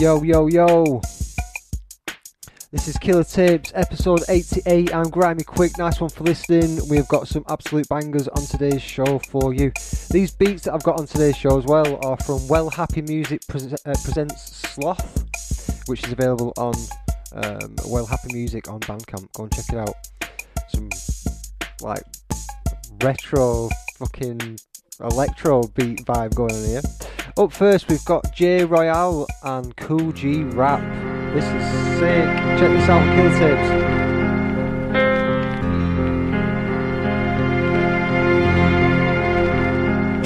Yo, yo, yo. This is Killer Tapes, episode 88. I'm Grimy Quick. Nice one for listening. We've got some absolute bangers on today's show for you. These beats that I've got on today's show as well are from Well Happy Music Pre- uh, Presents Sloth, which is available on um, Well Happy Music on Bandcamp. Go and check it out. Some like retro fucking electro beat vibe going on here. Up first, we've got Jay Royale and Kool G Rap. This is sick. Check this out Kill Tips.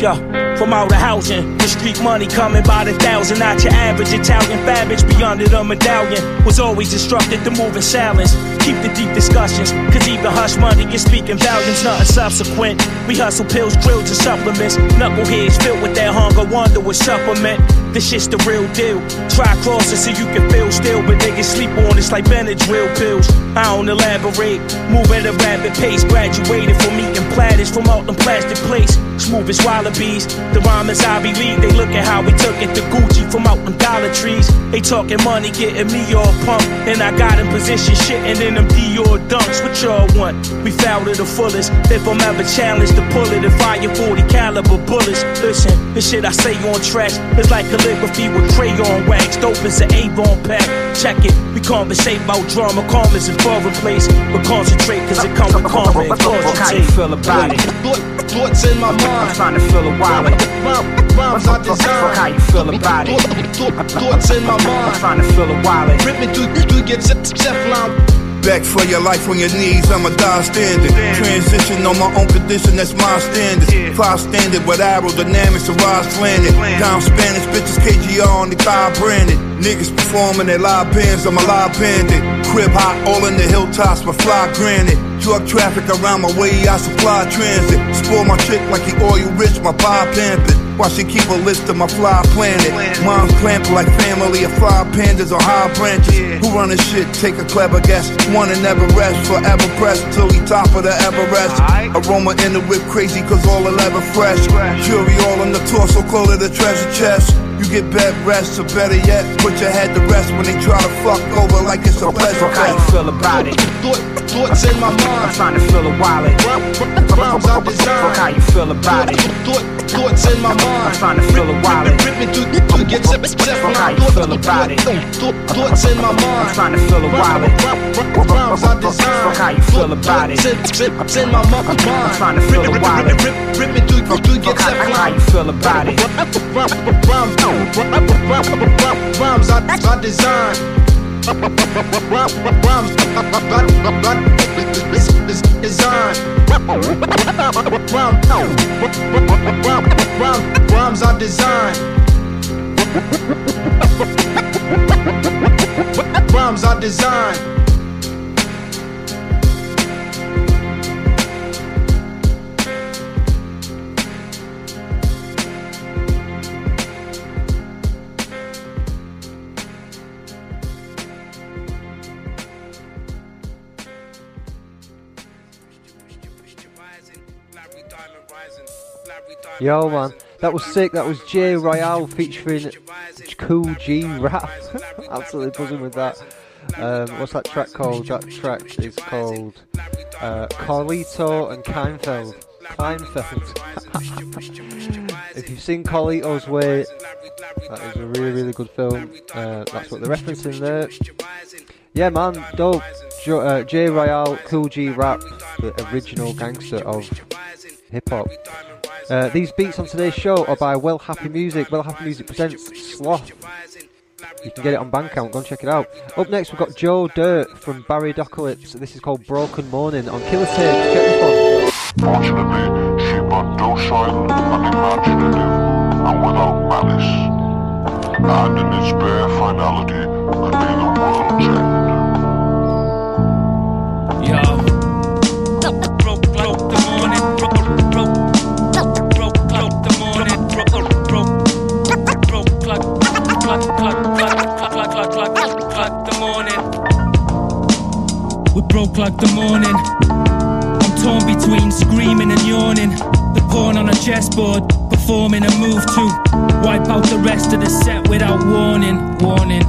Yo, from out of housing, the street money coming by the thousand. Not your average Italian fabrics be under the medallion. Was always instructed to move in silence. Keep the deep discussions, cause even hush money is speaking volumes, nothing subsequent. We hustle pills, drills, and supplements. Knuckleheads filled with that hunger, wonder what supplement. This shit's the real deal. Try crossing so you can feel still, but niggas sleep on it's like Benadryl pills. I don't elaborate, move at a rapid pace. Graduated from eating platters from out them plastic plates. Smooth as wallabies. The rhyme is Ivy League. They look at how we took it to Gucci from out them Dollar Trees. They talking money, getting me all pumped. And I got in position, shitting in them Dior dunks. What y'all want? We foul to the fullest. If I'm ever challenged to pull it and fire 40 caliber bullets. Listen, this shit I say on tracks is like calligraphy with crayon wax. Dope as an Avon pack. Check it. We conversate about drama, calm is in foreign place. But concentrate, cause it come with karma and How you feel about it? Thoughts in my I'm mind. trying to feel a wallet. Rhyme- Rhymes I Fuck how you feel about it? Thought- thought- Thoughts in my mind. I'm mind. trying to feel a wallet. Rip me through, through get Teflon. Back for your life on your knees, I'ma die standing. Transition on my own condition, that's my standard. Five standard with aerodynamics, a rise landed. Down Spanish, bitches KGR on the car branded. Niggas performing at live bands, I'm a live bandit. Crib hot, all in the hilltops, my fly granted. Drug traffic around my way, I supply transit. Spoil my chick like he oil you rich, my vibe pampered. Why she keep a list of my fly planet? Mom's clamp like family of fly pandas on high branches. Who run this shit? Take a clever guess. One and never rest, forever pressed till he top of the Everest. Aroma in the whip crazy cause all the leather fresh. Jury all on the torso, call it a treasure chest. You get bed rest, or better yet, put your head to rest when they try to fuck over like it's a pleasure Fuck how you feel about it? Thought- Thoughts in my I'm mind. trying to feel a wallet. Rhymes I Fuck how design. you feel about it? Thought- thoughts in my mind. I'm trying to feel a while. Ripping through the gets up step on how you feel about it. Thoughts in my mind. I'm trying to feel a while. Rhymes I design. From how you feel about it. Zips in my mind. I'm trying to feel a while. Ripping through the gets up how you feel about it. Rhymes I design. Rhymes are designed. Rhymes are designed. Yo, man. That was sick. That was Jay Royale featuring Kool G Rap. Absolutely buzzing with that. Um, what's that track called? That track is called uh, Carlito and Kleinfeld. Kleinfeld. if you've seen Carlito's Way, that is a really, really good film. Uh, that's what they're referencing there. Yeah, man, dope. Jo- uh, Jay Royale, Kool G Rap, the original gangster of hip hop. Uh, these beats on today's show are by Well Happy Music. Well Happy Music presents Sloth. You can get it on Bandcamp. Go and check it out. Up next, we've got Joe Dirt from Barry Docalypse. This is called Broken Morning on Killer Tapes. Check this one. Fortunately, she but docile, unimaginative, and without malice. And in its bare finality could be the world's end. Yo. Like the morning. I'm torn between screaming and yawning. The pawn on a chessboard, performing a move to wipe out the rest of the set without warning. Warning.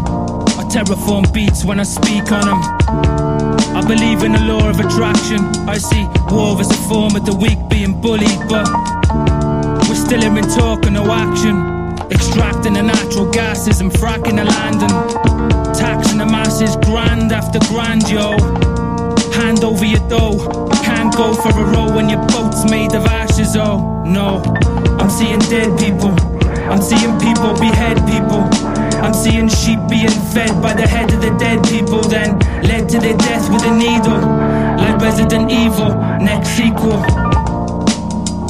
I terraform beats when I speak on them. I believe in the law of attraction. I see war as a form of the weak being bullied, but we're still in talk and no action. Extracting the natural gases and fracking the land and taxing the masses grand after grand, yo. Hand over your dough. Can't go for a row when your boat's made of ashes, oh no. I'm seeing dead people. I'm seeing people behead people. I'm seeing sheep being fed by the head of the dead people, then led to their death with a needle. Like Resident Evil, next sequel.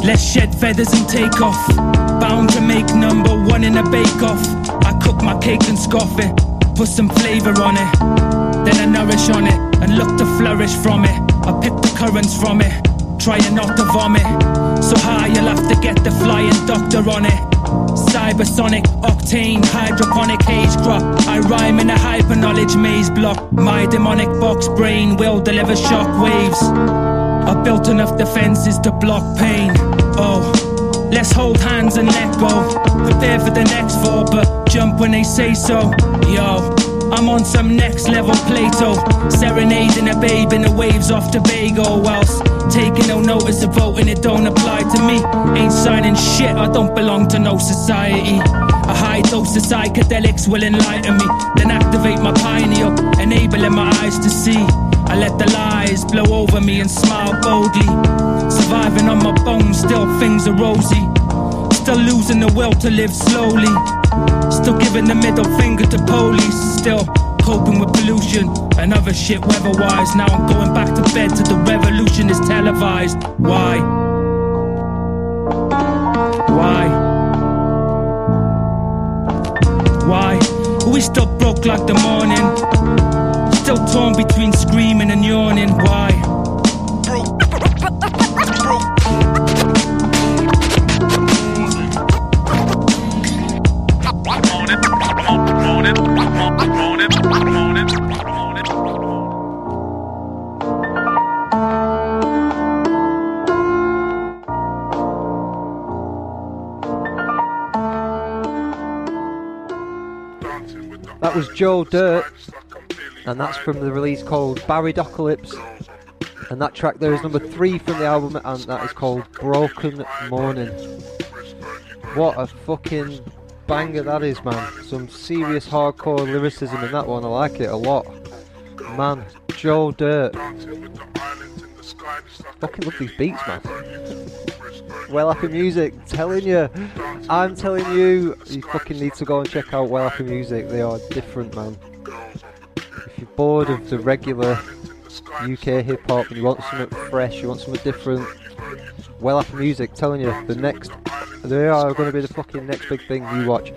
Let's shed feathers and take off. Bound to make number one in a bake off. I cook my cake and scoff it. Put some flavor on it. Then I nourish on it and look to flourish from it. I pick the currents from it. Trying not to vomit. So high you'll have to get the flying doctor on it. Cybersonic, octane, hydroponic haze crop. I rhyme in a hyper knowledge maze block. My demonic box brain will deliver shock waves. I built enough defenses to block pain. Oh, let's hold hands and let go. Prepare for the next fall, but jump when they say so. Yo, I'm on some next level Plato. Serenading a babe in the waves off Tobago, whilst taking no notice of voting, it don't apply to me. Ain't signing shit, I don't belong to no society. A high dose of psychedelics will enlighten me, then activate my pineal, enabling my eyes to see. I let the lies blow over me and smile boldly. Surviving on my bones, still things are rosy. Still losing the will to live slowly. Still giving the middle finger to police. Still coping with pollution and other shit weather-wise. Now I'm going back to bed till the revolution is televised. Why? Why? Why? We still broke like the morning? Still torn between screaming and yawning. Why? That was Joe Dirt, and that's from the release called Barry Docalypse. And that track there is number three from the album, and that is called Broken Morning. What a fucking banger that is, man. Some serious hardcore lyricism in that one. I like it a lot. Man, Joe Dirt. Fucking love these beats, man. Well Happy Music, telling you. I'm telling you, you fucking need to go and check out Well Happy Music. They are different, man. Bored of the regular UK hip hop and you want something fresh, you want something different, Well Happy Music, telling you, the next, they are going to be the fucking next big thing you watch.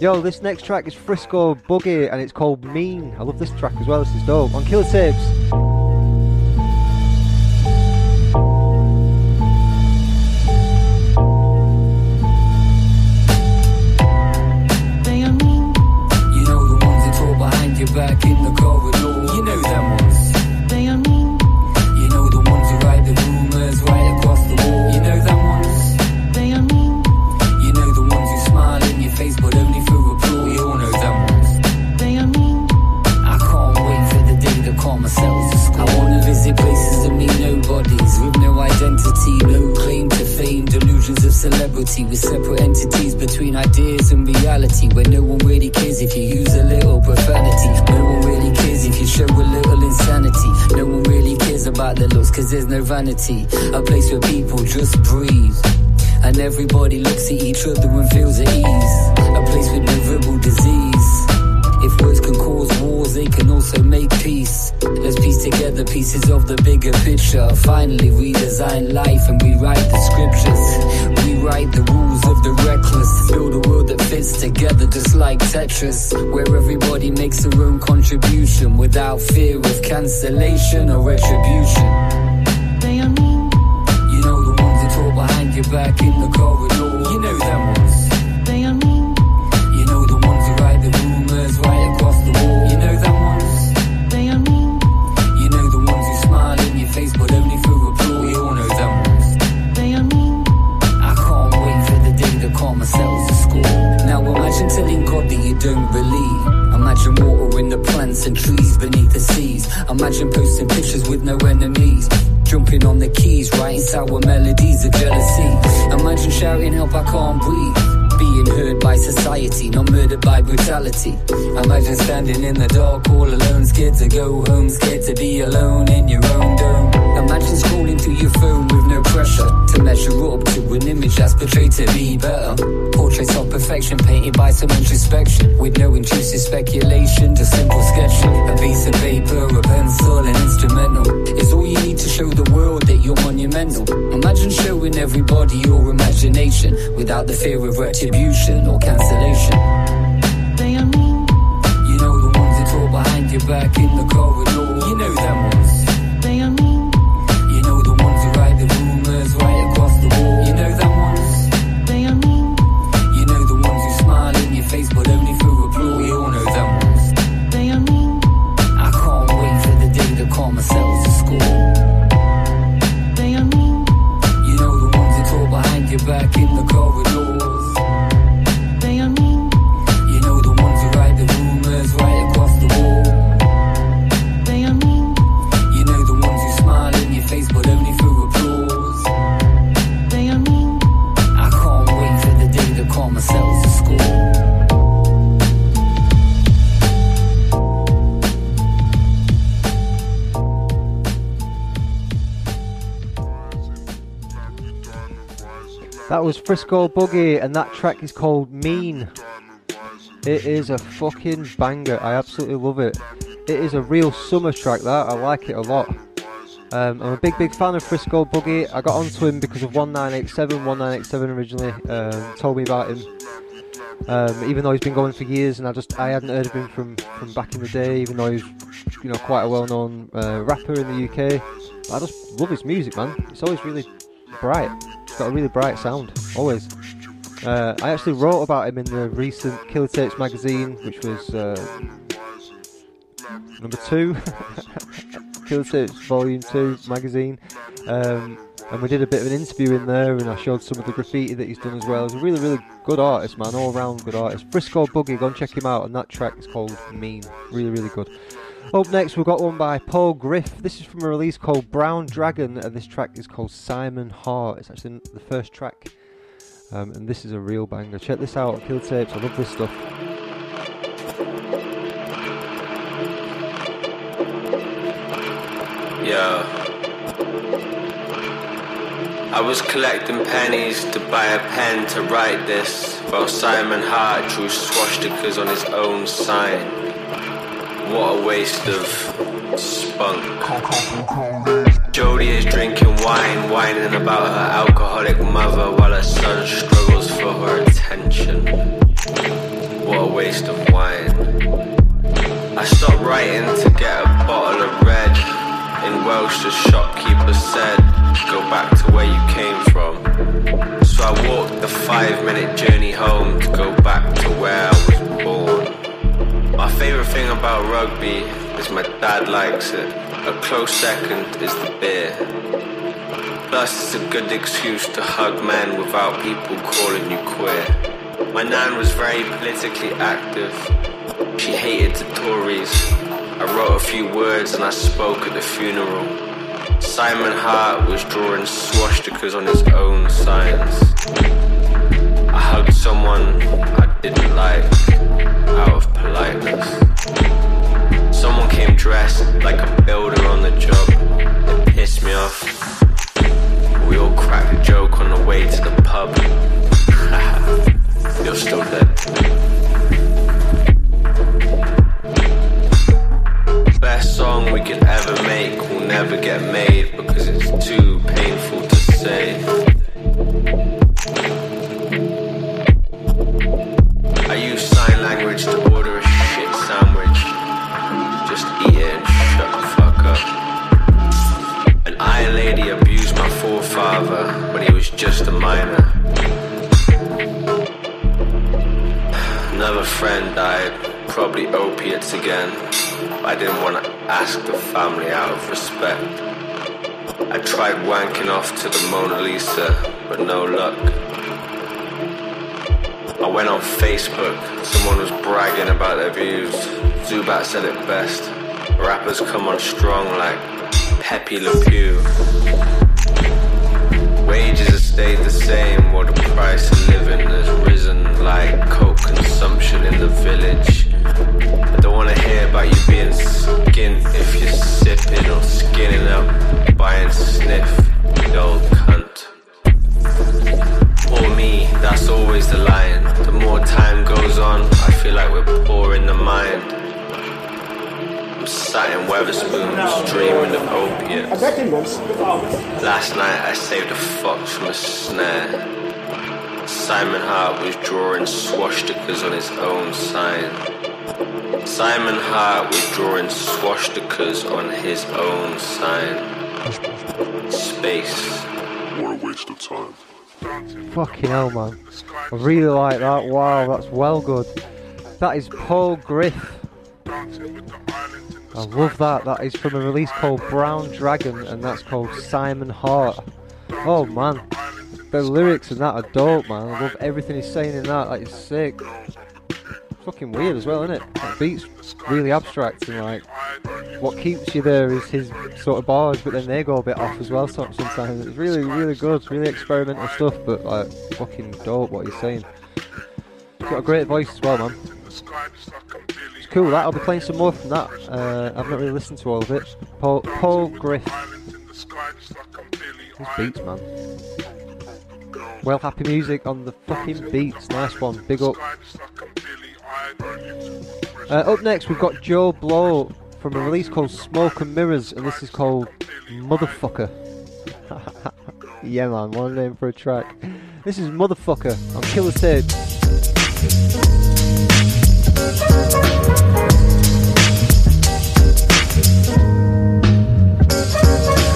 Yo, this next track is Frisco Boogie and it's called Mean. I love this track as well, this is dope. On Killer Tapes. You celebrity with separate entities between ideas and reality. Where no one really cares if you use a little profanity. No one really cares if you show a little insanity. No one really cares about their looks cause there's no vanity. A place where people just breathe. And everybody looks at each other and feels at ease. A place with no verbal disease. If words can cause they can also make peace. Let's piece together pieces of the bigger picture. Finally, redesign life and rewrite the scriptures. Rewrite the rules of the reckless. Build a world that fits together just like Tetris. Where everybody makes their own contribution without fear of cancellation or retribution. You know the ones that talk behind your back in the corridor. You know them can't breathe. Being heard by society, not murdered by brutality. Imagine standing in the dark all alone, scared to go home, scared to be alone in your own dome. Imagine scrolling through your phone with no pressure to measure up to an image that's portrayed to be better. Portraits of perfection painted by some introspection, with no intrusive speculation, just simple sketching. A piece of paper, a pencil, an instrumental is all you need to show the world that you're monumental. Imagine showing everybody your imagination without the fear of retribution or cancellation. You know the ones that talk behind your back in the corridor. You know them ones. Was Frisco Boogie, and that track is called Mean. It is a fucking banger. I absolutely love it. It is a real summer track. That I like it a lot. Um, I'm a big, big fan of Frisco Boogie. I got onto him because of 1987. 1987 originally um, told me about him. Um, even though he's been going for years, and I just I hadn't heard of him from, from back in the day. Even though he's you know quite a well-known uh, rapper in the UK, I just love his music, man. It's always really bright. It's got a really bright sound, always. Uh, I actually wrote about him in the recent Killer Tapes magazine, which was uh, number two, Killer Tapes Volume Two magazine, um, and we did a bit of an interview in there, and I showed some of the graffiti that he's done as well. He's a really, really good artist, man, all-round good artist. Frisco Boogie, go and check him out, and that track is called Mean, really, really good. Up next, we've got one by Paul Griff. This is from a release called Brown Dragon, and this track is called Simon Hart. It's actually the first track, um, and this is a real banger. Check this out, Kill Tapes. I love this stuff. Yeah. I was collecting pennies to buy a pen to write this, while Simon Hart drew swastikas on his own sign. What a waste of spunk. Jodie is drinking wine, whining about her alcoholic mother while her son struggles for her attention. What a waste of wine. I stopped writing to get a bottle of red. In Welsh, the shopkeeper said, Go back to where you came from. So I walked the five minute journey home to go back to where I was born. My favourite thing about rugby is my dad likes it. A close second is the beer. Plus, it's a good excuse to hug men without people calling you queer. My nan was very politically active. She hated the Tories. I wrote a few words and I spoke at the funeral. Simon Hart was drawing swastikas on his own signs. Someone I didn't like out of politeness. Someone came dressed like a builder on the job. It pissed me off. We all cracked a joke on the way to the pub. You're still dead. Best song we could ever make will never get made because it's too painful to say. Died, probably opiates again. I didn't want to ask the family out of respect. I tried wanking off to the Mona Lisa, but no luck. I went on Facebook, someone was bragging about their views. Zubat said it best. Rappers come on strong like Pepe Le Pew. Wages have stayed the same while the price of living has risen like coke consumption in the village. I don't wanna hear about you being skint if you're sipping or skinning up, buying sniff, you old cunt. Poor me, that's always the line. The more time goes on, I feel like we're poor in the mind. I'm sat in Wetherspoons, dreaming of opiates. Last night I saved a fox from a snare. Simon Hart was drawing swastikas on his own sign. Simon Hart was drawing swastikas on his own sign. Space. What a waste of time. Fucking hell, man. I really like that. Wow, that's well good. That is Paul Griff. I love that. That is from a release called Brown Dragon, and that's called Simon Hart. Oh man, the lyrics in that are dope, man. I love everything he's saying in that. That is sick. Fucking weird as well, isn't it? That beat's really abstract and like what keeps you there is his sort of bars, but then they go a bit off as well sometimes. It's really, really good. It's really experimental stuff, but like fucking dope what he's saying. He's got a great voice as well, man. It's cool. That I'll be playing some more from that. Uh, I've not really listened to all of it. Paul, Paul Griff. His beats, man. Well, happy music on the fucking beats. Nice one. Big up. Uh, up next, we've got Joe Blow from a release called Smoke and Mirrors, and this is called Motherfucker. yeah, man, what a name for a track. This is Motherfucker on Killer Tapes.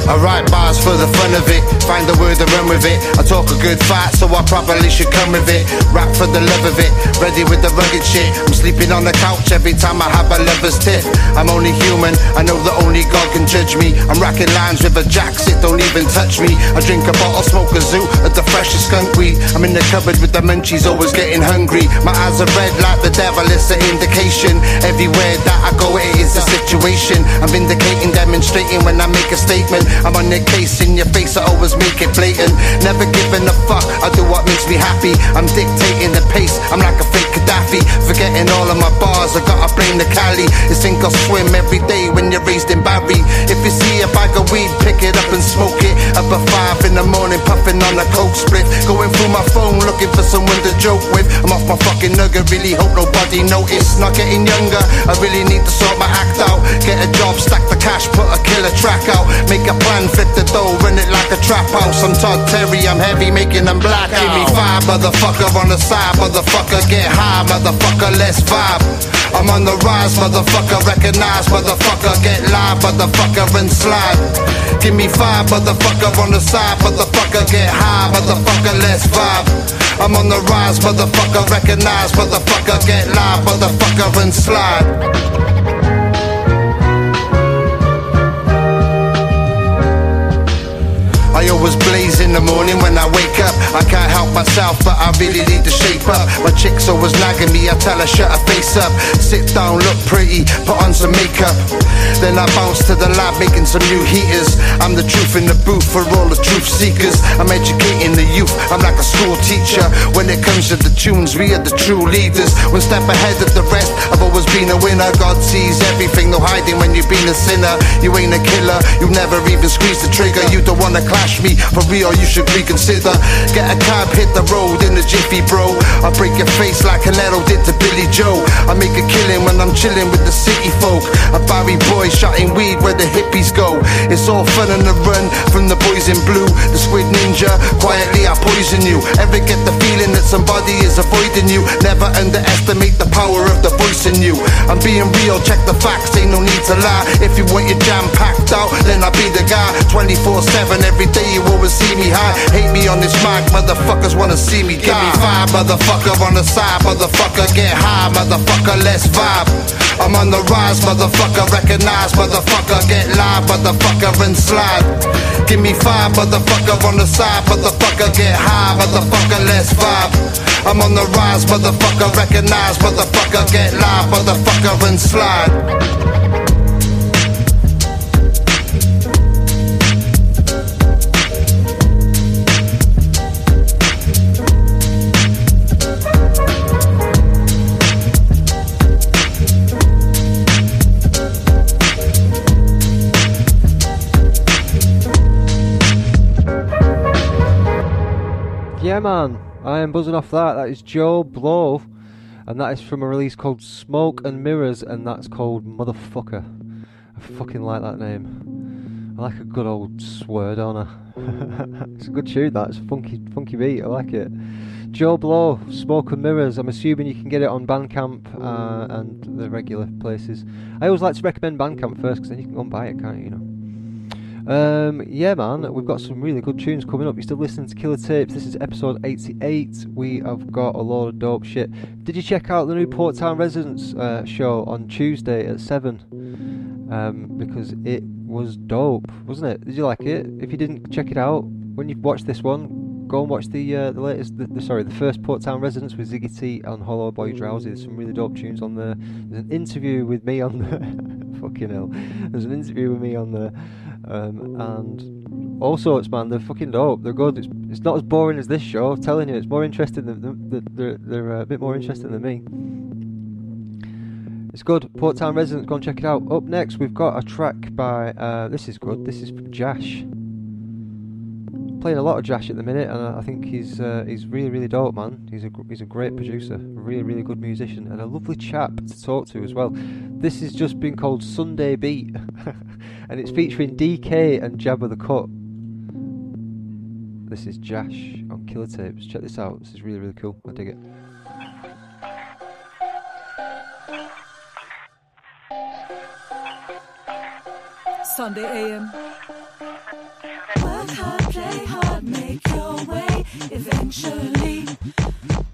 I write bars for the fun of it, find the word and run with it. I talk a good fight, so I probably should come with it. Rap for the love of it, ready with the rugged shit. I'm sleeping on the couch every time I have a lover's tiff. I'm only human, I know that only God can judge me. I'm racking lines with a jacks, it don't even touch me. I drink a bottle, smoke a zoo at the freshest skunk weed. I'm in the cupboard with the munchies, always getting hungry. My eyes are red like the devil, it's an indication. Everywhere that I go, it is a situation. I'm vindicating, demonstrating when I make a statement. I'm on your case, in your face, I always make it blatant. Never giving a fuck, I do what makes me happy. I'm dictating the pace, I'm like a fake Gaddafi. Forgetting all of my bars, I gotta blame the Cali. It's sink or swim every day when you're raised in Barry. If you see a bag of weed, pick it up and smoke it. Up at five in the morning, puffing on a coke split. Going through my phone, looking for someone to joke with. I'm off my fucking nugget, really hope nobody noticed. Not getting younger, I really need to sort my act out. Get a job, stack the cash, put a killer track out. Make a plan, flip the dough, run it like a trap house. I'm Todd Terry, I'm heavy, making them black. Give me five, motherfucker, on the side, motherfucker, get high, motherfucker, let's vibe. I'm on the rise, motherfucker, recognize, motherfucker, get live, motherfucker, and slide. Give me five, motherfucker, on the side, motherfucker, get high, motherfucker, let's vibe. I'm on the rise, motherfucker, recognize, motherfucker, get live, motherfucker, and slide. I always blaze in the morning when I wake up. I can't help myself, but I really need to shape up. My chick's always nagging me, I tell her shut her face up. Sit down, look pretty, put on some makeup. Then I bounce to the lab, making some new heaters. I'm the truth in the booth for all the truth seekers. I'm educating the youth, I'm like a school teacher. When it comes to the tunes, we are the true leaders. One step ahead of the rest, I've always been a winner. God sees everything, no hiding when you've been a sinner. You ain't a killer, you never even squeeze the trigger. You don't wanna clash me, for real, you should reconsider. Get a cab, hit the road in the jiffy, bro. I break your face like Canelo did to Billy Joe. I make a killing when I'm chilling with the city folk. A Barry boy shotting weed where the hippies go. It's all fun on the run from the boys in blue. The squid ninja, quietly I poison you. Ever get the feeling that somebody is avoiding you? Never underestimate the power of the voice in you. I'm being real, check the facts, ain't no need to lie. If you want your jam packed out, then I'll be the guy. 24 7 every day, you always see me high. Hate me on this mic, motherfuckers wanna see me die. Give me five, motherfucker on the side, motherfucker get high, motherfucker let's vibe. I'm on the rise, motherfucker recognize, motherfucker get live, motherfucker and slide. Give me five, motherfucker on the side, motherfucker get high, motherfucker let's vibe. I'm on the rise, motherfucker recognize, motherfucker get live, motherfucker and slide. Yeah, man. I am buzzing off that. That is Joe Blow, and that is from a release called Smoke and Mirrors, and that's called Motherfucker. I fucking like that name. I like a good old swear, don't I? it's a good tune. That it's a funky, funky beat. I like it. Joe Blow, Smoke and Mirrors. I'm assuming you can get it on Bandcamp uh, and the regular places. I always like to recommend Bandcamp first because then you can go and buy it, can't you? You know. Um, yeah, man, we've got some really good tunes coming up. You're still listening to Killer Tapes. This is episode 88. We have got a lot of dope shit. Did you check out the new Port Town Residents uh, show on Tuesday at 7? Um, because it was dope, wasn't it? Did you like it? If you didn't check it out, when you've watched this one, go and watch the uh, the latest, the, the, sorry, the first Port Town Residents with Ziggy T and Hollow Boy Drowsy. There's some really dope tunes on there. There's an interview with me on the fucking hell. There's an interview with me on there. Um, and all sorts, man. They're fucking dope. They're good. It's, it's not as boring as this show. I'm telling you, it's more interesting than they're, they're a bit more interesting than me. It's good. Port Town residents, go and check it out. Up next, we've got a track by. Uh, this is good. This is from Jash. Playing a lot of Jash at the minute, and I think he's uh, he's really really dope, man. He's a he's a great producer, really really good musician, and a lovely chap to talk to as well. This has just been called Sunday Beat, and it's featuring DK and Jabba the Cut. This is Jash on Killer Tapes. Check this out. This is really really cool. I dig it. Sunday AM. Work hard, play hard, make your way eventually.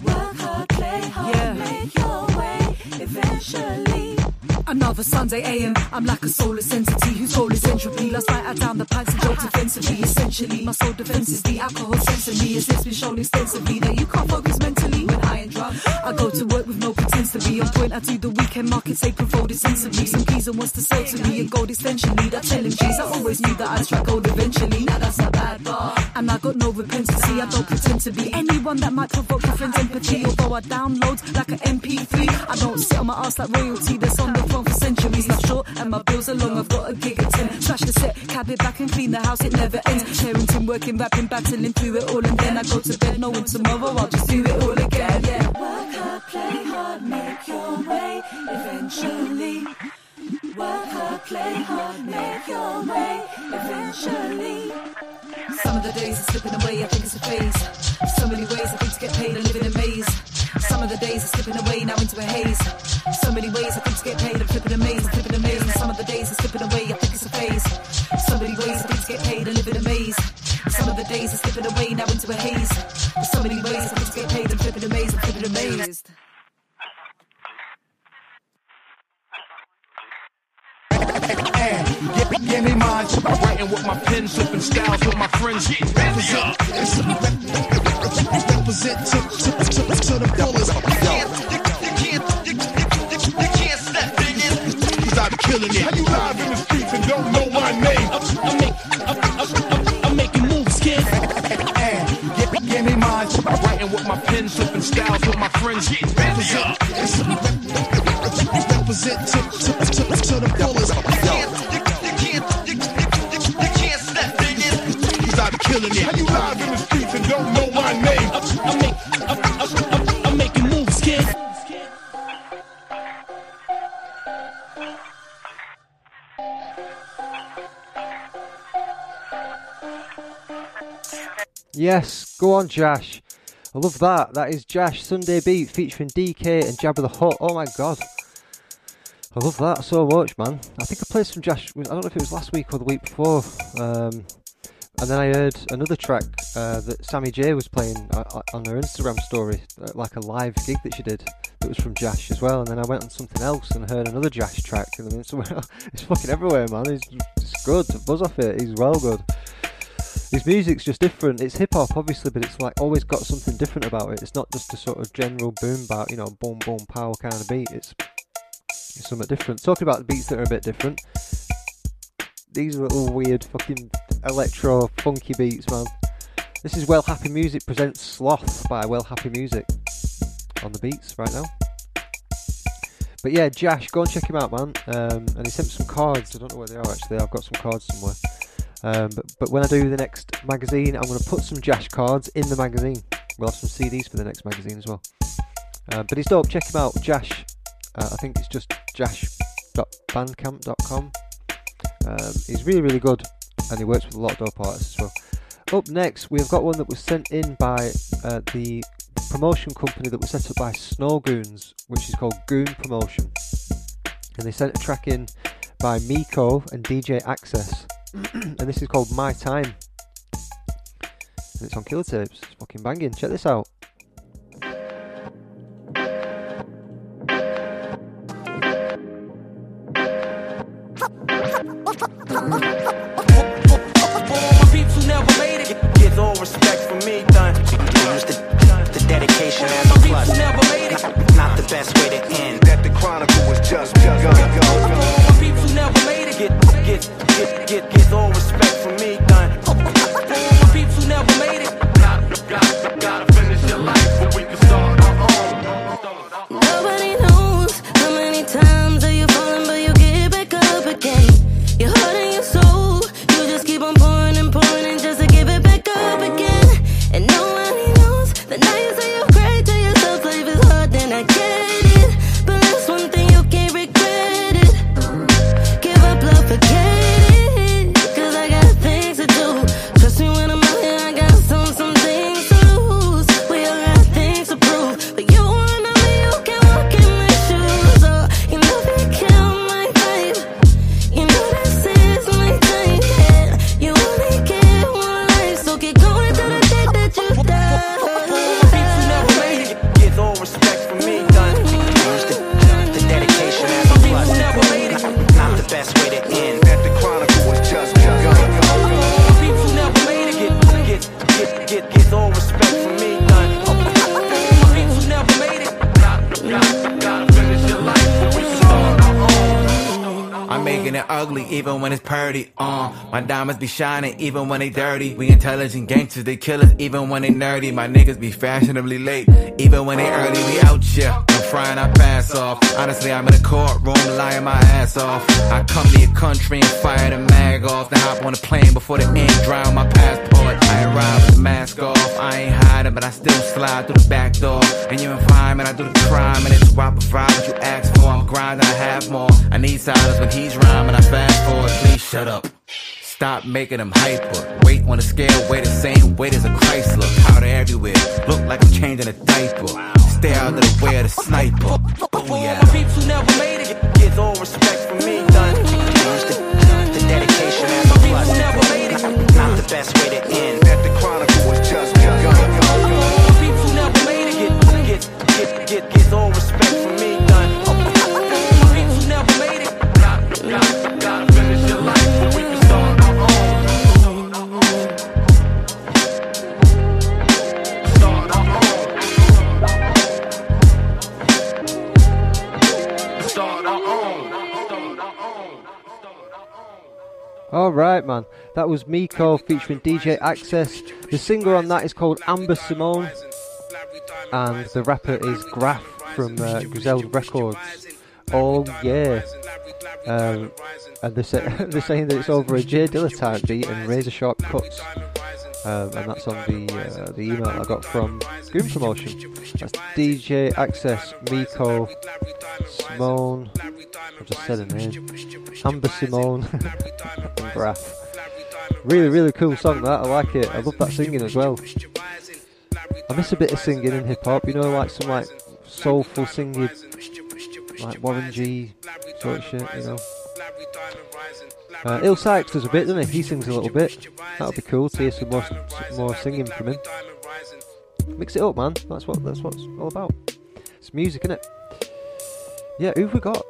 Work hard, play hard, yeah. make your way eventually. Another Sunday AM, I'm like a soulless entity whose goal is entropy. Last night I down the pipes and joked offensively. Essentially, my sole defense is the alcohol sense me. As it's been shown extensively that you can't focus mentally when I ain't drunk. I go to work with no pretense to be on point. I do the weekend market, say provoted sensibly. Some geezer wants to sell to me a gold extension lead. I tell him, I always knew that I'd strike gold eventually. Now that's a bad bar. And I got no repentancy, I don't pretend to be anyone that might provoke your friend's empathy. Although I download like an MP3, I don't sit on my ass like royalty that's on the for centuries. Not short, and my bills are long, I've got a gig at 10. Trash the set, cab it back and clean the house, it never ends. Parenting, working, rapping, battling through it all, and then I go to bed knowing tomorrow I'll just do it all again. Yeah. Work hard, play hard, make your way eventually. Work hard, play hard, make your way eventually. Some of the days are slipping away, I think it's a phase. So many ways I think to get paid and live in a maze. Some of the days are slipping away, now into a haze. So many ways I think to get paid, I'm flipping a maze, I'm flipping a maze. And some of the days are slipping away, I think it's a phase. So many ways I think to get paid I live in a maze. Some of the days are slipping away, now into a haze. There's so many ways I think to get paid, I'm flipping a maze, I'm flipping a. Give, me. Writing with my pen, flipping styles with my friends. Represent, represent to, to, to, to the fullest. Cause I'm killing it. How you live in the streets and don't know my name? I'm, make, I'm, I'm, I'm making moves, kid. Give, give me mine. Writing with my pen, flipping styles with my friends. Represent, represent to, to, to, to the fullest. Cause I'm killing it. How you live in the Yes, go on, Jash. I love that. That is Jash Sunday Beat featuring DK and Jabba the Hutt. Oh my god. I love that so much, man. I think I played some Jash, I don't know if it was last week or the week before. Um, and then I heard another track uh, that Sammy J was playing uh, on her Instagram story, uh, like a live gig that she did that was from Jash as well. And then I went on something else and heard another Jash track. And somewhere else. It's fucking everywhere, man. He's just good. Buzz off it. He's well good. His music's just different. It's hip hop, obviously, but it's like always got something different about it. It's not just a sort of general boom bap, you know, boom boom power kind of beat. It's, it's something different. Talking about the beats that are a bit different. These are little weird fucking electro funky beats, man. This is Well Happy Music presents Sloth by Well Happy Music on the beats right now. But yeah, Jash, go and check him out, man. Um, and he sent some cards. I don't know where they are actually. I've got some cards somewhere. Um, but, but when I do the next magazine, I'm going to put some Jash cards in the magazine. We'll have some CDs for the next magazine as well. Uh, but he's dope. Check him out. Jash. Uh, I think it's just jash.bandcamp.com. Um, he's really, really good, and he works with a lot of dope artists as well. Up next, we've got one that was sent in by uh, the promotion company that was set up by Snow Goons, which is called Goon Promotion. And they sent a track in by Miko and DJ Access, and this is called My Time. And it's on Killer Tapes. It's fucking banging. Check this out. It ugly even when it's purty. Uh, my diamonds be shining even when they dirty. We intelligent gangsters, they kill us even when they nerdy. My niggas be fashionably late even when they early. We out here, Our pass off. Honestly, I'm in the courtroom lying my ass off. I come to your country and fire the mag off. Then hop on a plane before the ink dry on my passport. I arrive with the mask off. I ain't hiding, but I still slide through the back door. And you environment, I do the crime, and it's why I provide what you ask for. I'm grinding, I have more. I need silence when he's rhyming. I fast forward, please shut up. Stop making them hyper. Weight on the scale, weigh the same weight as a Chrysler. Powder everywhere, look like I'm changing a diaper. Stay out of the way of the sniper. Oh, Booyah. My peeps who never made it. Get all respect from me, done. Use the, the dedication as a plus. Never made it. Not, not the best way to All right, man. That was Miko featuring DJ Access. The singer on that is called Amber Simone, and the rapper is Graf from uh, Griselda Records. Oh yeah. Um, and they're, say- they're saying that it's over a J Dilla type beat and razor sharp cuts. Um, and that's on the uh, the email I got from Goon Promotion. That's DJ Access, Miko, Simone. I just said her name. Amber Simone and. Really, really cool song that. I like it. I love that singing as well. I miss a bit of singing in hip hop. You know, like some like soulful singing, like Warren G sort of shit. You know. Uh, Il Sykes does a bit, doesn't he? He sings a little bit. That'll be cool to hear some more, some more singing from him. Mix it up, man. That's what that's what it's all about. It's music, isn't it? Yeah, who've we got?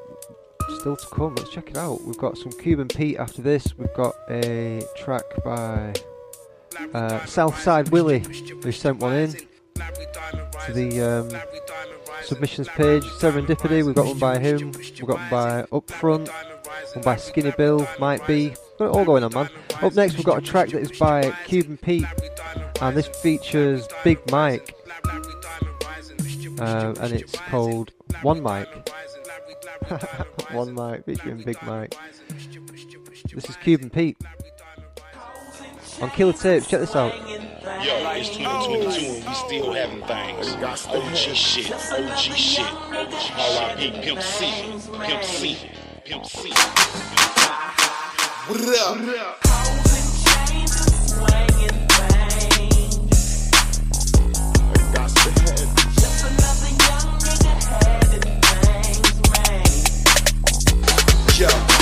Still to come. Let's check it out. We've got some Cuban Pete after this. We've got a track by uh, Southside Willie, who sent one in to the um, submissions page. Serendipity. We've got one by him. We've got one by Upfront. By Skinny Bill. Might be. Got all going on, man. Up next, we've got a track that is by Cuban Pete, and this features Big Mike, uh, and it's called One Mike. One Mike featuring Big Mike. This is Cuban Pete on Killer Tapes. Check this out. Yo, it's 2022 and we still having things. OG shit, OG shit. R.I.P. Pimp C, Pimp C, Pimp C. What up? Yo,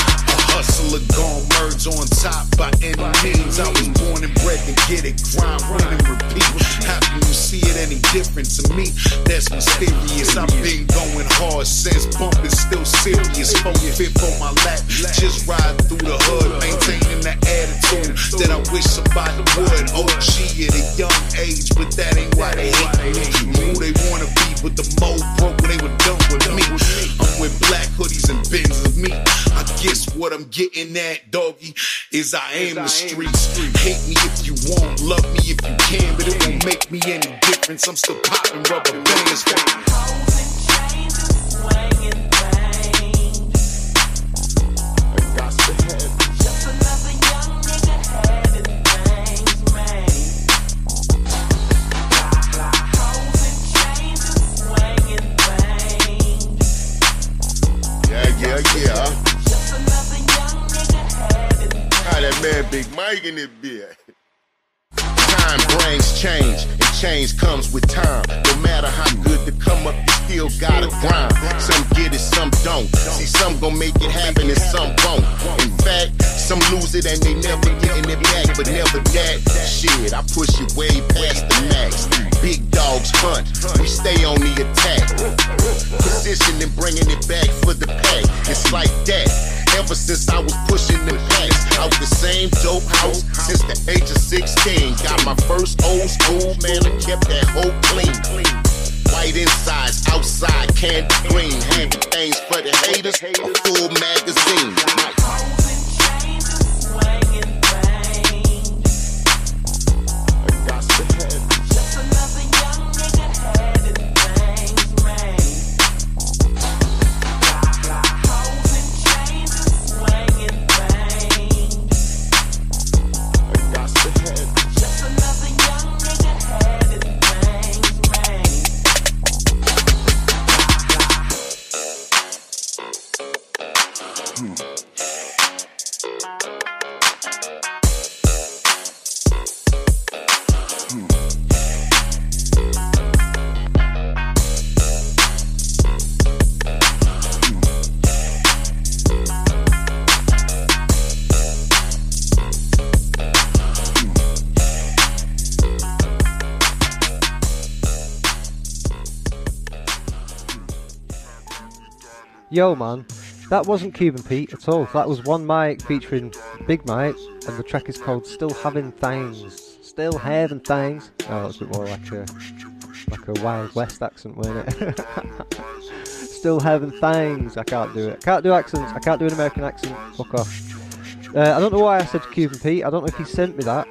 hustler gone merge on top by any means. I was born and bred to get it, grind, run and repeat. How can you see it any different to me? That's mysterious. I've been going hard since bump is still serious. Four fifth on my lap, just ride through the hood, maintaining the attitude that I wish somebody would. OG at a young age, but that ain't why they hate me. Who they wanna be, but the mo broke when they were done with me. I'm with black hoodies and bins of me. I guess what I'm getting at, doggy, is I am the streets. Hate me if you want, love me if you can, but it won't make me any difference. I'm still popping rubber bands. Big Mike in. Time brings change, and change comes with time. No matter how good the come up, you still gotta grind. Some get it, some don't. See, some gon' make it happen and some won't. In fact, some lose it and they never getting it back, but never that. Shit, I push it way past the max. Big dogs hunt, we stay on the attack. Position and bringing it back for the pack. It's like that. Ever since I was pushing the packs out the same dope house since the age of 16. Got my first old school man and kept that whole clean. White insides, outside candy green. Handy things for the haters, a full magazine. Yo, man, that wasn't Cuban Pete at all. That was One Mike featuring Big Mike, and the track is called "Still Having Things." Still having things. Oh, that's a bit more like a like a Wild West accent, weren't it? Still having things. I can't do it. I can't do accents. I can't do an American accent. Fuck off. Uh, I don't know why I said Cuban Pete. I don't know if he sent me that.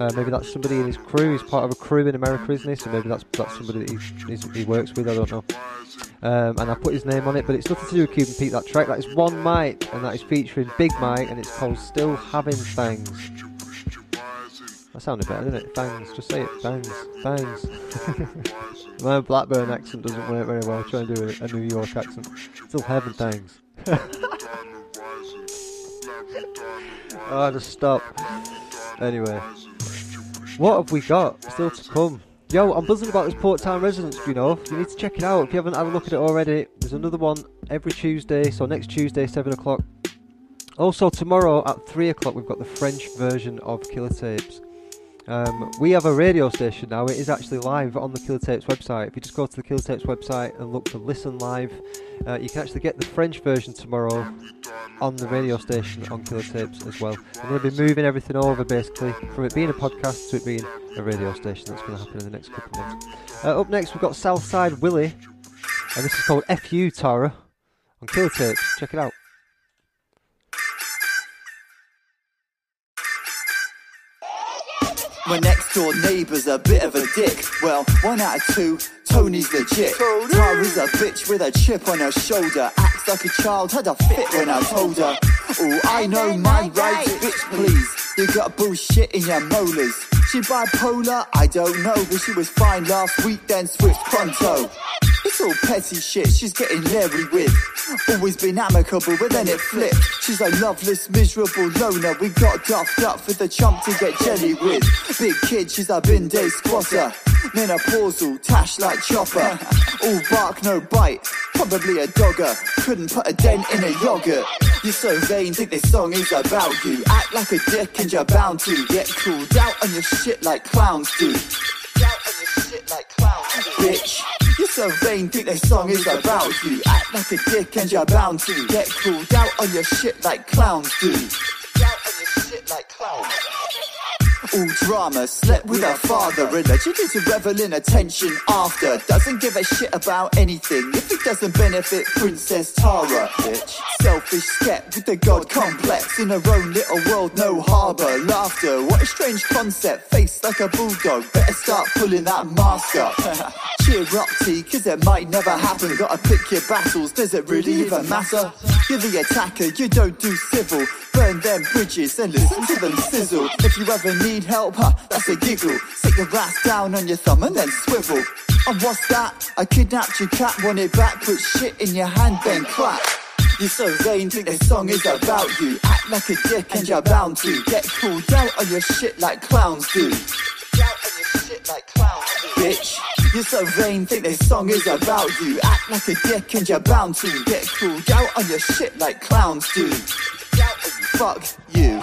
Uh, maybe that's somebody in his crew. He's part of a crew in America, isn't he? So maybe that's that's somebody that he, he works with. I don't know. Um, and I put his name on it, but it's nothing to do with Cuban Pete. That track that is one Mike, and that is featuring Big Mike, and it's called "Still Having Things." That sounded better, didn't it? Fangs. Just say it. Bangs, bangs. My Blackburn accent doesn't work very well. Try and do a, a New York accent. Still having things. oh, just stop. Anyway. What have we got still to come? Yo, I'm buzzing about this Port Town Residence, you know. You need to check it out if you haven't had a look at it already. There's another one every Tuesday, so next Tuesday, 7 o'clock. Also, tomorrow at 3 o'clock, we've got the French version of Killer Tapes. Um, we have a radio station now. It is actually live on the Killer Tapes website. If you just go to the Killer Tapes website and look for Listen Live, uh, you can actually get the French version tomorrow on the radio station on Killer Tapes as well. I'm going to be moving everything over basically from it being a podcast to it being a radio station. That's going to happen in the next couple of months. Uh, up next, we've got Southside Willie, and this is called FU Tara on Killer Tapes. Check it out. My next door neighbour's a bit of a dick. Well, one out of two, Tony's legit. Tara's a bitch with a chip on her shoulder. Acts like a child, had a fit when I told her. Oh, I know my rights, bitch, please. You got bullshit in your molars. She bipolar? I don't know, but she was fine last week, then switched pronto. All petty shit she's getting leery with. Always been amicable, but then it flipped. She's a loveless, miserable loner. We got duffed up for the chump to get jelly with. Big kid, she's a bin day squatter. Menopausal, tash like chopper. All bark, no bite. Probably a dogger. Couldn't put a dent in a yogurt. You're so vain, think this song is about you. Act like a dick and you're bound to get called out on your shit like clowns do. Out on your shit like clowns do. Bitch. So vain, think this song is about you. Act like a dick and you're bound to get called out on your shit like clowns do. Out on your shit like clowns. All drama, slept with her father, allegedly to revel in attention after. Doesn't give a shit about anything if it doesn't benefit Princess Tara, bitch. Selfish sket with the god complex in her own little world, no harbour. Laughter, what a strange concept. Face like a bulldog, better start pulling that mask up. Cheer up, T, cause it might never happen. Gotta pick your battles, does it really even matter? You're the attacker, you don't do civil. Burn them bridges and listen to them sizzle. If you ever need help, her, that's a giggle. Sit your ass down on your thumb and then swivel. And what's that? I kidnapped your cat, want it back, put shit in your hand, then clap. You're so vain, think this song is about you. Act like a dick and you're bound to get called out on your shit like clowns do. Bitch. You're so vain, think this song is about you. Act like a dick and you're bound to get called out on your shit like clowns do. Fuck you.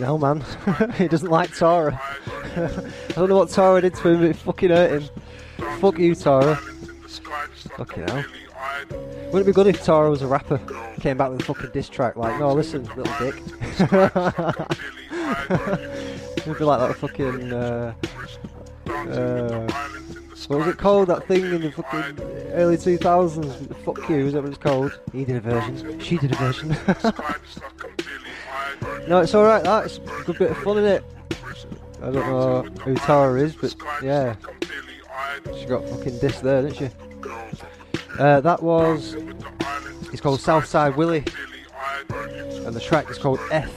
Hell, man. he doesn't like Tara. I don't know what Tara did to him, but it fucking hurt him. Fuck you, Tara. Fucking hell. Wouldn't it be good if Tara was a rapper? Came back with a fucking diss track like, no, listen, little dick. It'd be like that fucking. Uh, uh, what was it called? That thing in the fucking early 2000s? Fuck you, is that what it's called? He did a version. She did a version. No, it's alright, that. It's a good bit of fun in it. I don't know who Tara is, but yeah. She got fucking dissed there, didn't she? Uh, that was. It's called Southside Willie. And the track is called F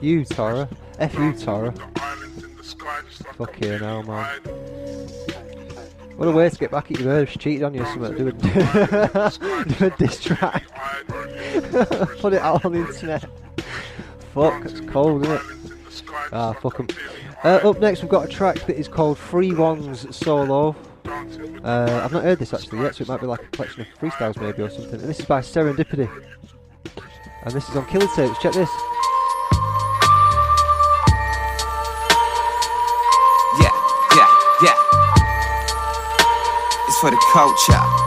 U Tara. F U Tara. Fuck you hell, man. What a way to get back at your bird. She cheated on you or something. Do a, do a diss track. Put it out on the internet. Fuck, it's cold, isn't it? Ah, fuck 'em. Uh, up next, we've got a track that is called Free Ones Solo. Uh, I've not heard this actually yet, so it might be like a collection of freestyles maybe or something. And this is by Serendipity. And this is on Killer Tapes. Check this. Yeah, yeah, yeah. It's for the culture.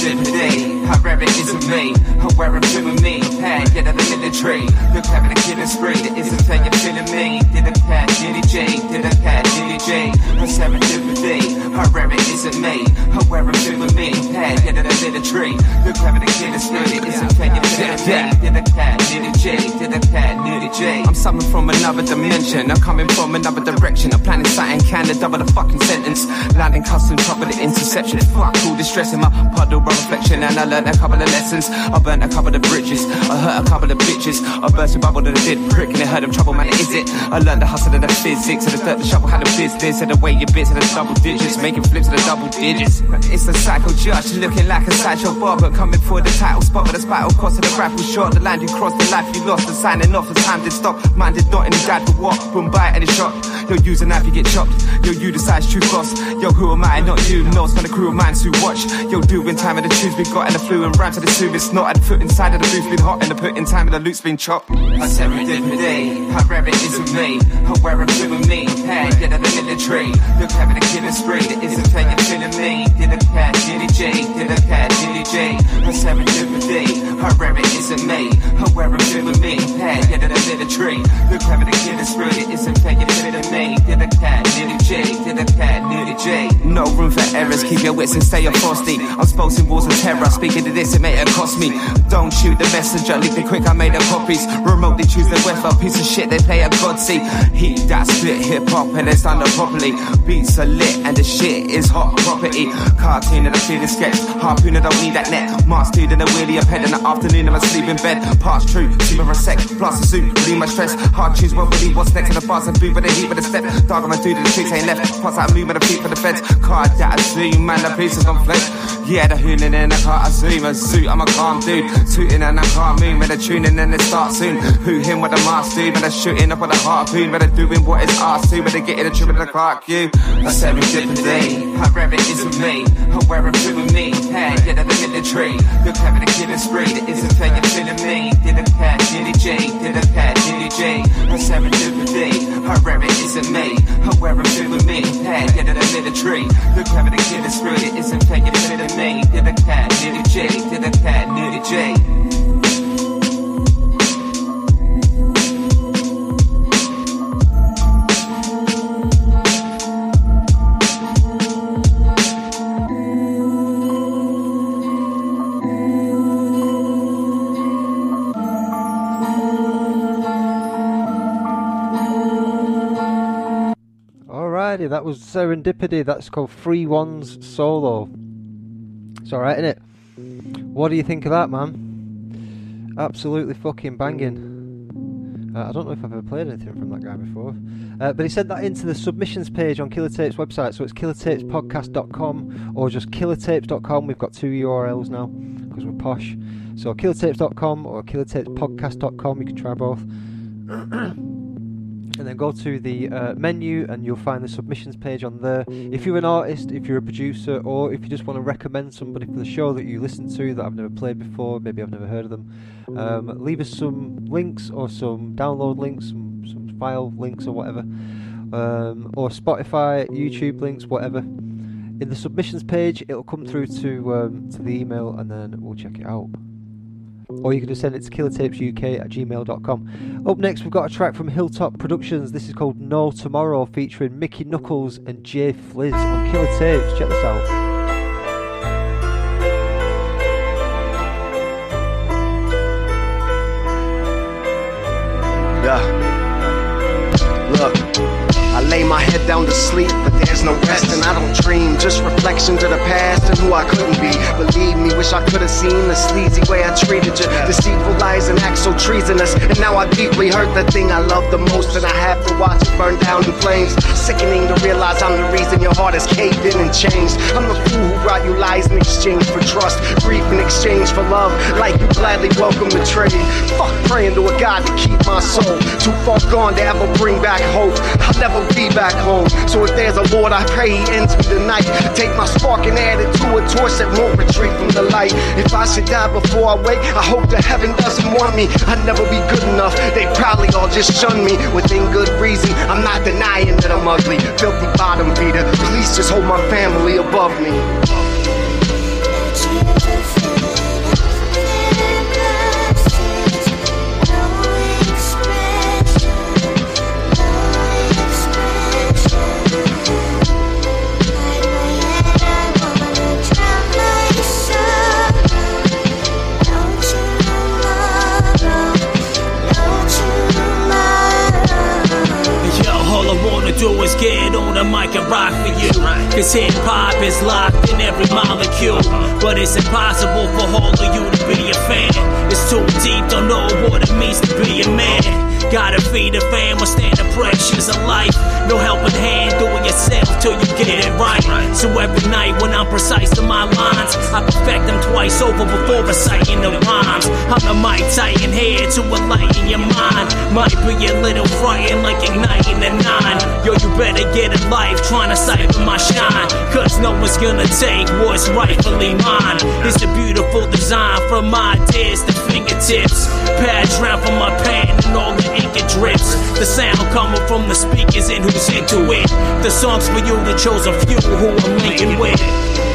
I serendipity, how rare it is with me. I wear it with me, hey, get out of the military. Look, having a killing spree that isn't fair, you're feeling me. Did a pat, Diddy J, did a pat, Diddy J. I serendipity, how rare it is with me. I wear it with me, hey, get out of military. Look, having a killing spree that isn't fair, you're feeling me. Did a pat, Diddy J, did a pat, Diddy J. I'm something from another dimension. I'm coming from another direction. I'm planning something, can to double the fucking sentence. Landing custom trouble the interception. Fuck all the stress in my puddle, reflection. And I learned a couple of lessons. I burnt a couple of bridges. I hurt a couple of bitches. I burst a bubble that I did prick and it hurt them trouble, man. Is it? I learned the hustle of the physics of the dirt, the shovel, how the business. And the way you bits of the double digits. Making flips of the double digits. It's a cycle judge looking like a sideshow barber. Coming for the title spot, but the spiral cost of the grapple short. The line you crossed, the life you lost. The signing off, the time did stop. Mind did not, and he died for what? Boom, buy any shot. Yo, use a knife, you get chopped. Yo, you decide true cost. Yo, who am I? Not you. No, it's not a crew of mine to watch. Yo, doing time of the tunes we got and the flu and rhymes to the soothe. It's not the foot inside of the booth, been hot and the put in time and the loot's been chopped. I serendipity, how rare it is with me. How wear it with me. Hey, get out of the military. Look, having a killing spree that isn't fair, you're feeling me. Did a cat, did it J, did a cat, did it J. I serendipity, how rare it is with me. How wear it with me. Hey, get out of the military. Look, having a killing spree that isn't fair, you're feeling me. Did a cat, did it J, did a cat, did it J. No room for errors, keep your wits and stay up frosty. I'm spouting walls of terror, speaking to this, it may have cost me. Don't shoot the messenger, leave it quick, I made the copies. Remotely choose the weather, piece of shit they play at Godsey. Heat that split hip hop and it's done properly. Beats are lit and the shit is hot property. Cartoon and a feeling sketch, harpoon I don't need that net. Mark dude and a wheelie a pet in the afternoon I sleep in bed. Parts true, super a sec, plus a suit, relieve my stress. Hard choose what really what's next In the bars and boot with the heat with the step. Dog on my dude and the tricks ain't left. Plus I move with the feet for the feds. Card that I zoom, man, the pieces on flesh. Yeah, the hooning in the car, I zoom a suit, I'm a calm dude. Tooting and I can't move, the tuning and it starts soon. Who him with the mask dude, they're shooting up with a harpoon, they're doing what is asked to, they getting the trip with the Clark you. I said we did today, however it is with me, however it feel with me. Hey, get out of the tree, look having a killing spree, that isn't fair, you're feeling me. Did a pat, Diddy J, did a pat, Diddy J. I said we did today, however it is with me, however it feel with me. Hey, get out of the tree, look having a killing spree, that isn't fair, you're feeling me. Did a pat, Diddy J, did a pat, Diddy J. Alrighty, that was Serendipity. That's called Free Ones Solo. It's alright, isn't it? What do you think of that, man? Absolutely fucking banging. Uh, I don't know if I've ever played anything from that guy before. Uh, but he sent that into the submissions page on Killer Tapes website, so it's killertapespodcast.com or just killertapes.com. We've got two URLs now because we're posh. So killertapes.com or killertapespodcast.com, you can try both. and then go to the uh, menu and you'll find the submissions page on there. If you're an artist, if you're a producer, or if you just want to recommend somebody for the show that you listen to that I've never played before, maybe I've never heard of them, um, leave us some links or some download links, some, some file links or whatever, um, or Spotify, YouTube links, whatever. In the submissions page, it'll come through to um, to the email and then we'll check it out or you can just send it to killertapesuk at gmail.com. Up next, we've got a track from Hilltop Productions. This is called No Tomorrow, featuring Mickey Knuckles and Jay Fliz on Killer Tapes. Check this out. Yeah. Lay my head down to sleep, but there's no rest, and I don't dream. Just reflections of the past and who I couldn't be. Believe me, wish I could have seen the sleazy way I treated you. Deceitful lies and acts so treasonous. And now I deeply hurt the thing I love the most, and I have to watch it burn down in flames. Sickening to realize I'm the reason your heart is caved in and changed. I'm the fool who brought you lies in exchange for trust, grief in exchange for love. Like you gladly welcome the trade. Fuck praying to a God to keep my soul. Too far gone to ever bring back hope. I'll never be back home. So if there's a Lord, I pray He ends me tonight. Take my spark and add it to a torch that won't retreat from the light. If I should die before I wake, I hope that heaven doesn't want me. I'd never be good enough. They probably all just shun me within good reason. I'm not denying that I'm ugly, filthy bottom feeder. Please just hold my family above me. Mic and rock for you. Cause hip hop is locked in every molecule. But it's impossible for all of you to be a fan. It's too deep, don't know what it means to be a man. Gotta feed a fam, withstand the pressures of life. No helping hand, do it yourself till you get it right. So every night when I'm precise to my lines, I perfect them twice over before reciting the rhymes. I'm the mic titan here to enlighten your mind. Might be a little frightened like igniting a nine. Yo, you better get a life trying to siphon my shine. Cause no one's gonna take what's rightfully mine. It's a beautiful design from my ideas to fingertips. Pads round from my pen and all the ink it drips. The sound coming from the speakers and who's into it. The songs for you, to the chosen few who I'm linking with.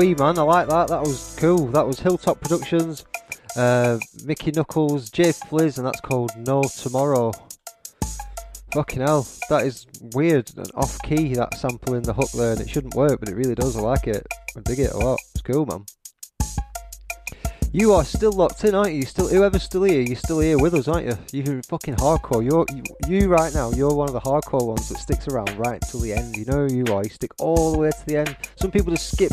Wee man, I like that. That was cool. That was Hilltop Productions, uh, Mickey Knuckles, Jay Fliz, and that's called No Tomorrow. Fucking hell, that is weird and off key. That sample in the hook there, and it shouldn't work, but it really does. I like it. I dig it a lot. It's cool, man. You are still locked in, aren't you? Still, whoever's still here, you're still here with us, aren't you? You're fucking hardcore. You're you, you right now. You're one of the hardcore ones that sticks around right until the end. You know who you are. You stick all the way to the end. Some people just skip,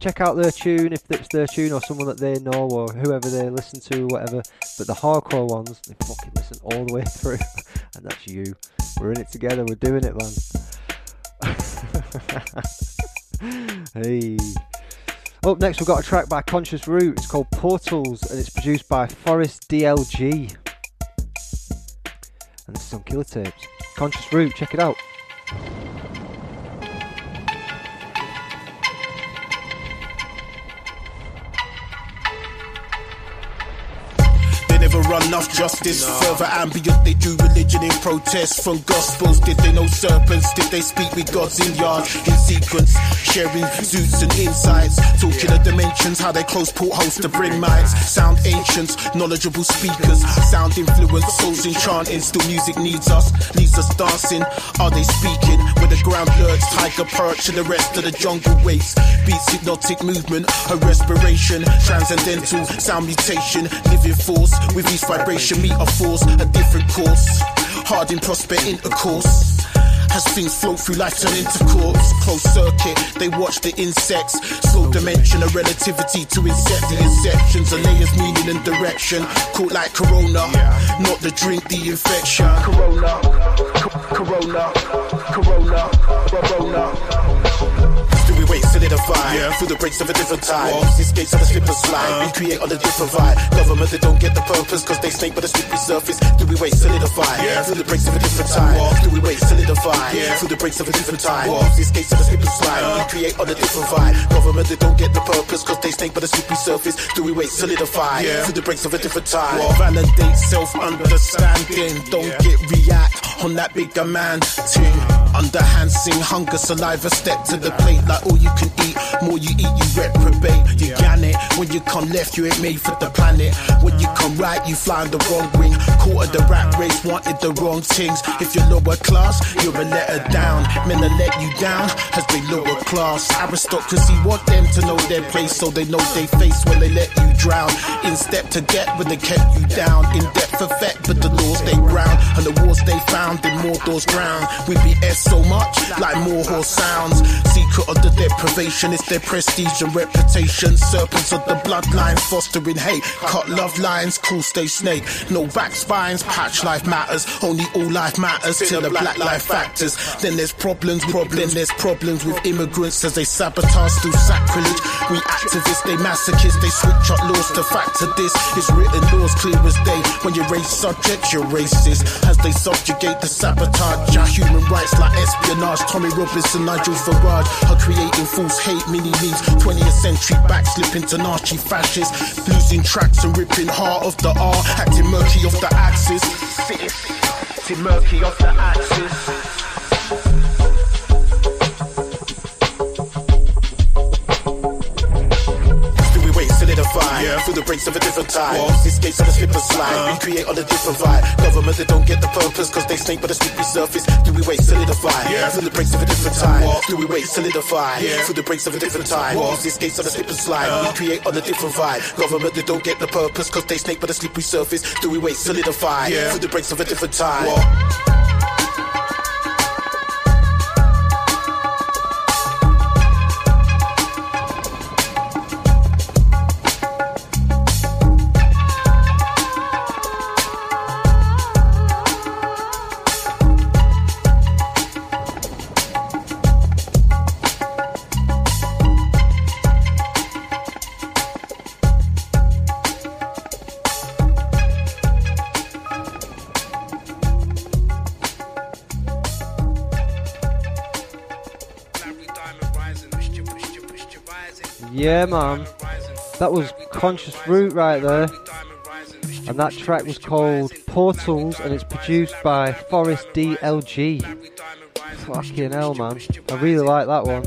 check out their tune if it's their tune or someone that they know or whoever they listen to, whatever. But the hardcore ones, they fucking listen all the way through, and that's you. We're in it together. We're doing it, man. hey. Up next, we've got a track by Conscious Root. It's called Portals and it's produced by Forest DLG. And this is on Killer Tapes. Conscious Root, check it out. Run off justice. Further ambient, they do religion in protest. From gospels, did they know serpents? Did they speak with gods in yards in sequence? Sharing zoots and insights. Talking of dimensions, how they close portholes to bring minds. Sound ancients, knowledgeable speakers. Sound influence, souls enchanting. Still music needs us, leaves us dancing. Are they speaking? When the ground lurks, tiger perch and the rest of the jungle waits. Beats hypnotic movement, her respiration. Transcendental sound mutation, living force. With vibration, meet a force, a different course. Hard in prospect intercourse. As things flow through life, turn into corpse. Closed circuit, they watch the insects. Slow dimension of relativity to incept the inceptions. of layers, meaning and direction. Caught like corona, not the drink, the infection. Corona, corona, corona, corona. Do we wait, solidify? Yeah. Through the breaks of a different time. Walls, escapes of a slip and slide. We create on a different vibe. Government, they don't get the purpose, cause they snake but a slippery surface. Do we wait, solidify? Yeah. Through the breaks of a different time. Walls, do we wait, solidify? Yeah. Through the breaks of a different time. Walls, escapes of a slip and slide. We create on a different vibe. Government, they don't get the purpose, cause they snake but a slippery surface. Do we wait, solidify? Yeah. Through the breaks of a different time. Validate self-understanding. Don't get react on that bigger man ting. Underhand sing hunger, saliva, step to the plate like all you can eat. More you eat, you reprobate. You gan it. When you come left, you ain't made for the planet. When you come right, you fly on the wrong wing. Caught of the rat race, wanted the wrong things. If you're lower class, you're a letter down. Men are let you down as they lower class. Aristocracy want them to know their place, so they know they face when they let you drown. In step to get when they kept you down. In depth effect, but the laws they ground. And the wars they found in more doors ground. We be BS so much, like more horse sounds. Secret of the deprivation is their prestige and reputation. Serpents of the bloodline, fostering hate. Cut love lines, cool stay snake. No back spines, patch life matters. Only all life matters till the black life factors. Then there's problems, problem, there's problems with immigrants as they sabotage through sacrilege. We activists, they masochists, they switch up laws to factor this. It's written laws clear as day. When you raise subjects, you're racist. As they subjugate the sabotage, our human rights like espionage. Tommy Robinson, Nigel Farage are creating false hate mini memes. 20th century backslip to Nazi fascists. Losing tracks and ripping heart of the R. Acting murky off the axis. Acting murky off the axis. The breaks of a different time. Walls, escapes on a slip and slide. We create on a different vibe. Government, they don't get the purpose, cause they snake but a slippery surface. Do we wait, solidify? Yeah. Through the breaks of a different time. Walls, do we wait, solidify? Yeah. Through the breaks of a different time. Walls, escapes on a slip and slide. We uh-huh. create on a different vibe. Government, they don't get the purpose, cause they snake but a slippery surface. Do we wait, solidify? Yeah. Through the breaks of a different time. Yeah, man. That was Conscious Root right there. And that track was called Portals and it's produced by Forest DLG. Fucking hell, man. I really like that one.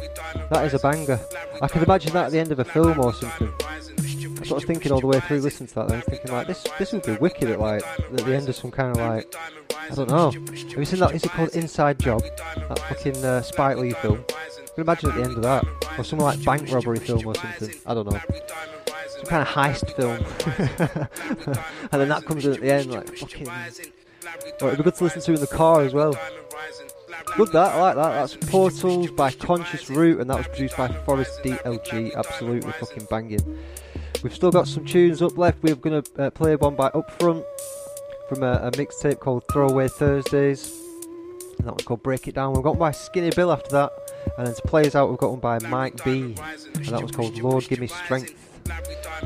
That is a banger. I could imagine that at the end of a film or something. I was thinking all the way through listening to that. Then thinking like this, this would be wicked at like at the end of some kind of like I don't know. Have you seen that? Is it called Inside Job? That fucking uh, Spike Lee film. I can imagine at the end of that, or some like bank robbery film or something. I don't know. Some kind of heist film, and then that comes in at the end, like fucking. Well, it'd be good to listen to in the car as well. Good that, I like that. That's Portals by Conscious Root, and that was produced by Forest DLG. Absolutely fucking banging. We've still got some tunes up left. We're going to uh, play one by Upfront from a, a mixtape called Throwaway Thursdays. And that one's called Break It Down. We've got one by Skinny Bill after that. And then to play us out, we've got one by Mike B. And that one's called Lord Give Me Strength.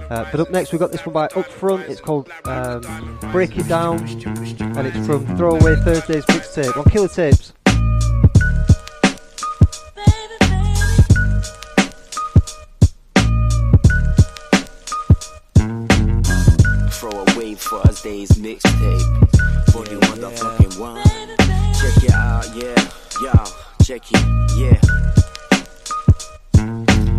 Uh, but up next, we've got this one by Upfront. It's called um, Break It Down. And it's from Throwaway Thursdays mixtape on Killer Tapes. Thursdays mixtape. 41 motherfucking one. Check it out, yeah. Yo, check it, yeah.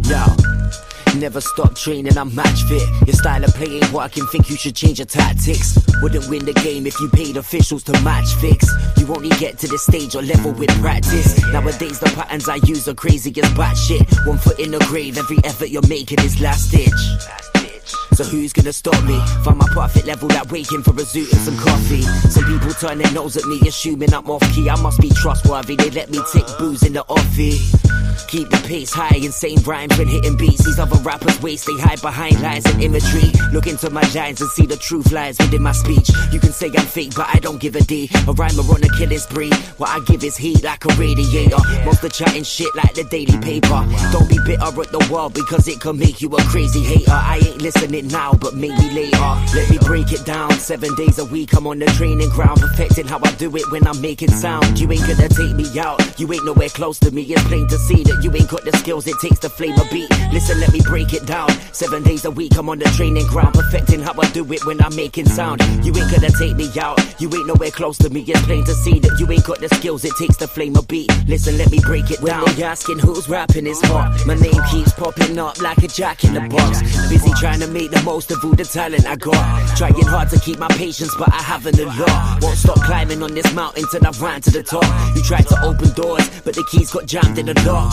Yo. Never stop training, I'm match fit. Your style of play ain't working, think you should change your tactics. Wouldn't win the game if you paid officials to match fix. You only get to this stage or level with practice. Nowadays, the patterns I use are crazy as batshit. One foot in the grave, every effort you're making is last ditch. last ditch. So who's gonna stop me? Find my profit level that waiting for a zoot and some coffee. Some people turn their nose at me, assuming I'm off key. I must be trustworthy. They let me take booze in the offie. Keep the pace high, insane rhymes when hitting beats. These other rappers waste, they hide behind lies and imagery. Look into my lines and see the truth lies within my speech. You can say I'm fake, but I don't give a D. A rhymer on a killing spree. What I give is heat like a radiator. Most of chatting shit like the daily paper. Don't be bitter at the world because it can make you a crazy hater. I ain't listening now, but maybe later. Let me break it down. Seven days a week, I'm on the training ground, perfecting how I do it when I'm making sound. You ain't gonna take me out. You ain't nowhere close to me. It's plain to see that you ain't got the skills it takes to flame a beat. Listen, let me break it down. Seven days a week, I'm on the training ground, perfecting how I do it when I'm making sound. You ain't gonna take me out. You ain't nowhere close to me. It's plain to see that you ain't got the skills it takes to flame a beat. Listen, let me break it down. When they asking who's rapping, is hot. My name keeps popping up like a jack in the box. Busy trying to make the most of all the talent I got. Trying hard to keep my patience, but I haven't a lot. Won't stop climbing on this mountain till I've ran to the top. You tried to open doors, but the keys got jammed in the lock.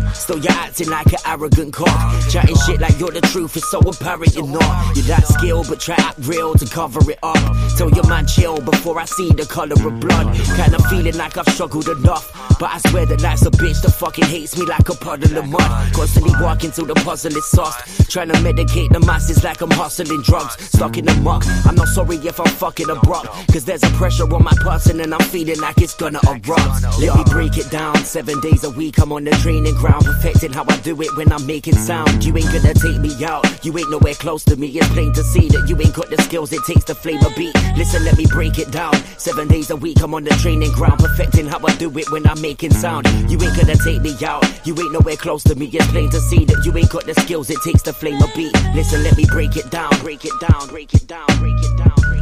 Still you're acting like an arrogant cock Chatting shit like you're the truth, it's so apparent you're not. You lack skill, but try act real to cover it up. Tell your man chill before I see the colour of blood. Kinda feeling like I've struggled enough But I swear that life's a bitch that fucking hates me like a puddle of mud. Constantly walking till the puzzle is sauced Trying to medicate the masses like I'm hustling drugs. Stuck in the muck, I'm not sorry if I'm fucking abrupt Cause there's a pressure on my person and I'm feeling like it's gonna erupt. Let me break it down, seven days a week I'm on the training ground Perfecting how I do it when I'm making sound. You ain't gonna take me out, you ain't nowhere close to me. It's plain to see that you ain't got the skills. It takes to flame a beat. Listen, let me break it down. Seven days a week I'm on the training ground Perfecting how I do it when I'm making sound. You ain't gonna take me out, you ain't nowhere close to me. It's plain to see that you ain't got the skills. It takes to flame a beat. Listen, let me break it down, break it down, break it down, break it down, break it down,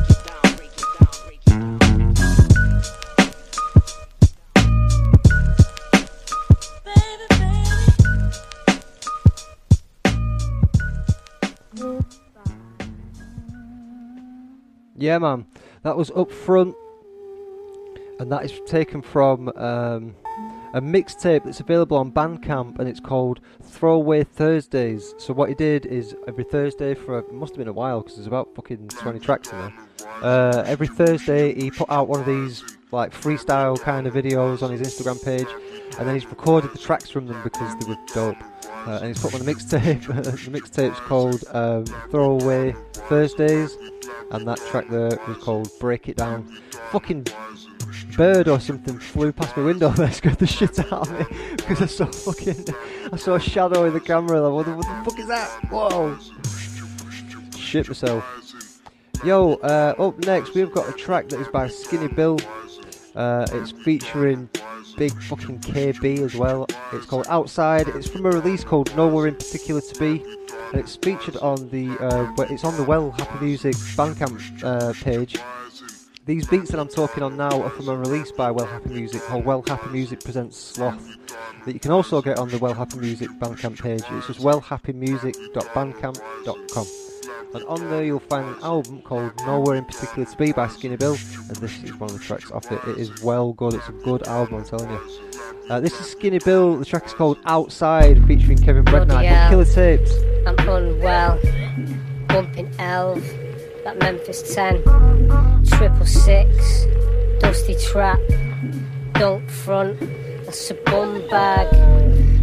Yeah, man. That was up front, and that is taken from um, a mixtape that's available on Bandcamp, and it's called Throwaway Thursdays. So what he did is every Thursday for it must have been a while because there's about fucking 20 tracks in there. Uh, every Thursday he put out one of these like freestyle kind of videos on his Instagram page, and then he's recorded the tracks from them because they were dope. Uh, and he's put them on the mixtape. the mixtape's called um, Throwaway Thursdays, and that track there was called Break It Down. Fucking bird or something flew past my window and scared the shit out of me because I saw fucking I saw a shadow in the camera. Like, what, the, what the fuck is that? Whoa! Shit myself. Yo, uh, up next we've got a track that is by Skinny Bill. Uh, it's featuring big fucking KB as well. It's called Outside. It's from a release called Nowhere in Particular to Be, and it's featured on the uh, it's on the Well Happy Music Bandcamp uh, page. these beats that I'm talking on now are from a release by Well Happy Music called Well Happy Music Presents Sloth that you can also get on the Well Happy Music Bandcamp page. It's just wellhappymusic.bandcamp.com. And on there you'll find an album called Nowhere in Particular to Be by Skinny Bill, and this is one of the tracks off it. It is well good, it's a good album, I'm telling you. Uh, this is Skinny Bill, the track is called Outside, featuring Kevin hell. on Killer Tapes. I'm unwell, bumping elf, that Memphis 10, triple six, dusty trap, don't front, that's a bum bag,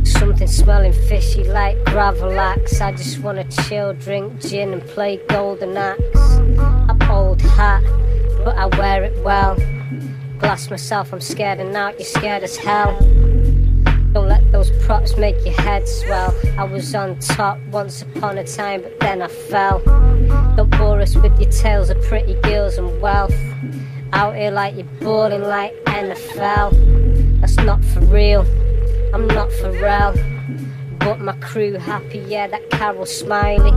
something smelling fishy like gravlax. I just wanna chill, drink gin, and play golden axe. I'm old hat, but I wear it well. Glass myself, I'm scared, and now you're scared as hell. Don't let those props make your head swell. I was on top once upon a time, but then I fell. Don't bore us with your tales of pretty girls and wealth. Out here like you're balling like NFL. That's not for real. I'm not for real. But my crew happy, yeah, that Carol Smillie.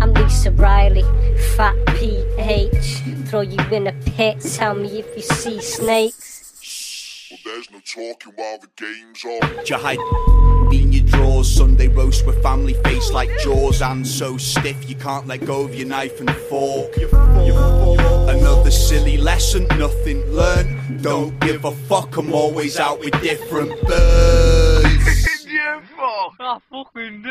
I'm Lisa Riley, fat PH. Throw you in a pit, tell me if you see snakes. Well, there's no talking while the game's on. You hide in your drawers, Sunday roast with family face like jaws and so stiff you can't let go of your knife and fork. Another silly lesson, nothing learned. Don't give a fuck, I'm always out with different birds. Did you fuck? I fucking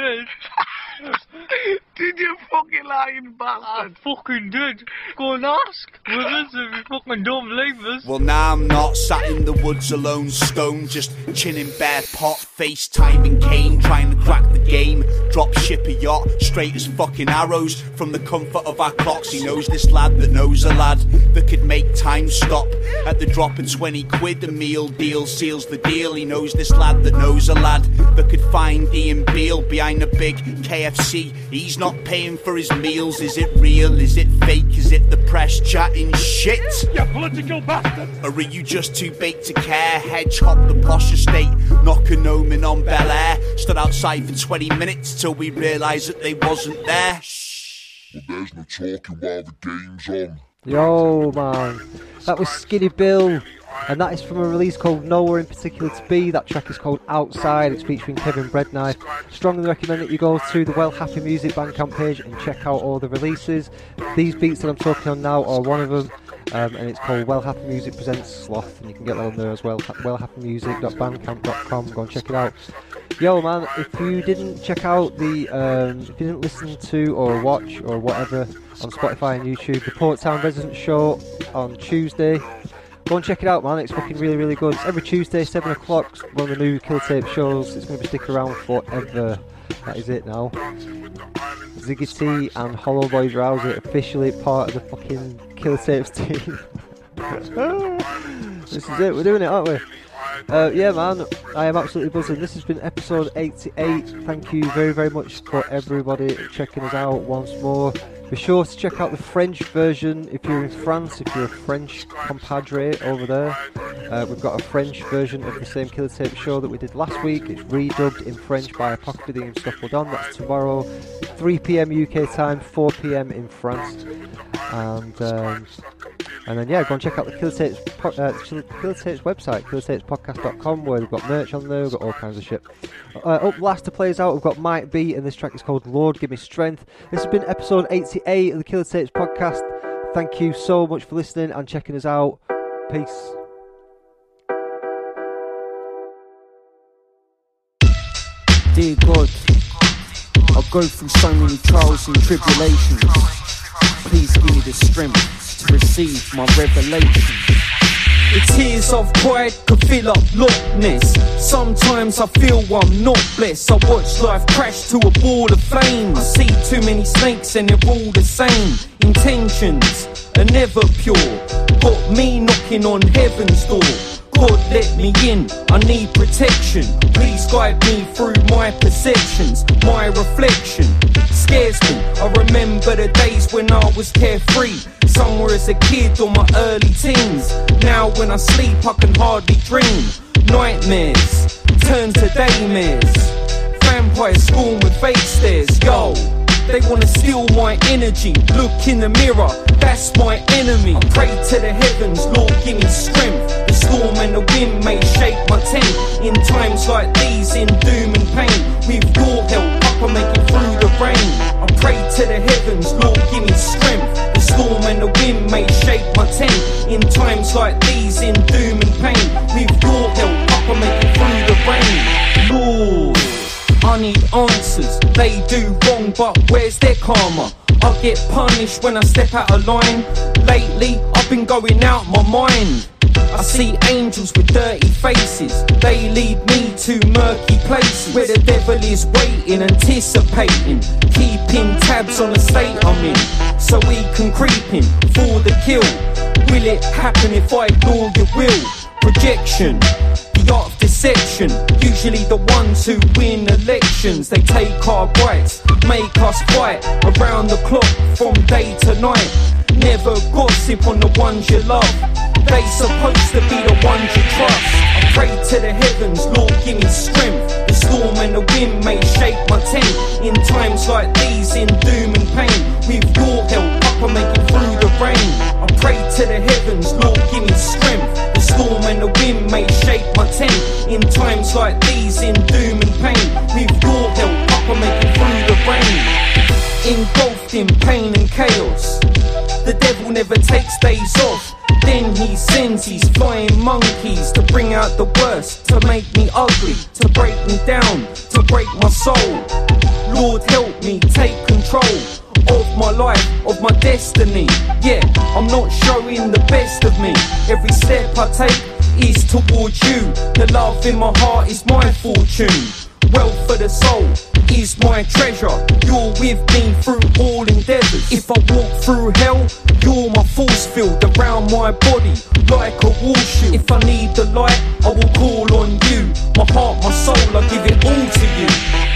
did. did you fucking lying bastard? I fucking did. Go and ask. With us if you fucking don't believe us. Well, now I'm not sat in the woods alone, stone, just chinning bare pot, FaceTiming Kane, trying to crack the game. Drop ship a yacht, straight as fucking arrows from the comfort of our clocks. He knows this lad that knows a lad that could make time stop at the drop of 20 quid. A meal deal seals the deal. He knows this lad that knows a lad that could find Ian Beale behind a big KFC. He's not paying for his meals. Is it real? Is it fake? Is it the press chatting shit? You political bastard! Or are you just too big to care? Hedge hop the posh estate, knocking Omen on Bel Air. Stood outside for 20 minutes till we realised that they wasn't there. Well, there's no talking while the game's on. Yo, man. That was Skinny Bill. And that is from a release called Nowhere in Particular to Be. That track is called Outside. It's featuring Kevin Breadknife. Strongly recommend that you go to the Well Happy Music Bandcamp page and check out all the releases. These beats that I'm talking on now are one of them. Um, and it's called Well Happy Music Presents Sloth, and you can get that on there as well. Wellhappymusic.bandcamp.com. Go and check it out. Yo, man, if you didn't check out the, um, if you didn't listen to or watch or whatever on Spotify and YouTube, the Port Town Resident Show on Tuesday. Go and check it out, man. It's fucking really, really good. It's every Tuesday, 7 o'clock. One of the new Kill Tape shows. It's going to be sticking around forever. That is it now. Ziggy T and Hollow Boy Drowsy officially part of the fucking Kill Tapes team. this is it. We're doing it, aren't we? Uh, yeah, man, I am absolutely buzzing. This has been episode 88. Thank you very, very much for everybody checking us out once more. Be sure to check out the French version if you're in France, if you're a French compadre over there. Uh, we've got a French version of the same Killer Tape show that we did last week. It's redubbed in French by Apocalypse and Scuffledon. That's tomorrow, 3 pm UK time, 4 pm in France. And um, and then yeah, go and check out the Killer Tapes, po- uh, Killer Tapes website, where we've got merch on there, we've got all kinds of shit. Uh, up last to play us out, we've got Mike B, and this track is called Lord Give Me Strength. This has been episode 88 of the Killer Tapes podcast. Thank you so much for listening and checking us out. Peace. Dear God, I go through so many trials and tribulations. Please give me the strength receive my revelation. The tears of pride could fill up Loch Sometimes I feel I'm not blessed. I watch life crash to a ball of flame. I see too many snakes and they're all the same. Intentions are never pure. Got me knocking on heaven's door. God let me in, I need protection. Please guide me through my perceptions, my reflection. Scares me, I remember the days when I was carefree. Somewhere as a kid or my early teens. Now when I sleep, I can hardly dream. Nightmares turn to daymares. Vampire school with fake stairs, yo. They wanna steal my energy. Look in the mirror, that's my enemy. I pray to the heavens, Lord, give me strength. The storm and the wind may shake my tent. In times like these, in doom and pain, with your help, Papa, make it through the rain. I pray to the heavens, Lord, give me strength. Storm and the wind may shake my tent. In times like these, in doom and pain, with your help, Papa, make it through the rain. Lord. I need answers. They do wrong, but where's their karma? I get punished when I step out of line. Lately, I've been going out my mind. I see angels with dirty faces. They lead me to murky places where the devil is waiting, anticipating, keeping tabs on the state I'm in, so we can creep in for the kill. Will it happen if I ignore your will? Projection the art of deception. Usually the ones who win elections, they take our rights, make us fight around the clock from day to night. Never gossip on the ones you love. They supposed to be the ones you trust. I pray to the heavens, Lord, give me strength. The storm and the wind may shake my tent. In times like these, in doom and pain, with your help, Papa, make it through the rain. I pray to the heavens, Lord, give me strength. The storm and the wind may shake my tent. In times like these, in doom and pain, with your help, Papa, make it through the rain. Engulfed in pain and chaos. The devil never takes days off. Then he sends his flying monkeys to bring out the worst, to make me ugly, to break me down, to break my soul. Lord, help me take control of my life, of my destiny. Yeah, I'm not showing the best of me. Every step I take is towards you. The love in my heart is my fortune. Wealth for the soul is my treasure. You're with me through all endeavors. If I walk through hell, you're my force field around my body like a wall. If I need the light, I will call on you. My heart, my soul, I give it